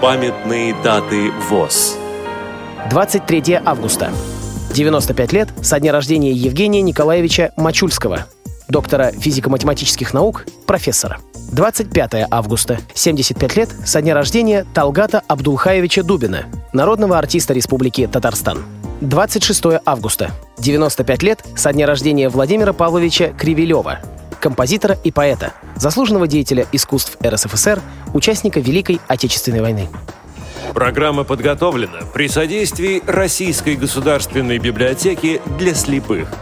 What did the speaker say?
Памятные даты ВОЗ. 23 августа. 95 лет со дня рождения Евгения Николаевича Мачульского, доктора физико-математических наук, профессора. 25 августа. 75 лет со дня рождения Талгата Абдулхаевича Дубина, народного артиста Республики Татарстан. 26 августа. 95 лет со дня рождения Владимира Павловича Кривилева, композитора и поэта, заслуженного деятеля искусств РСФСР, участника Великой Отечественной войны. Программа подготовлена при содействии Российской государственной библиотеки для слепых –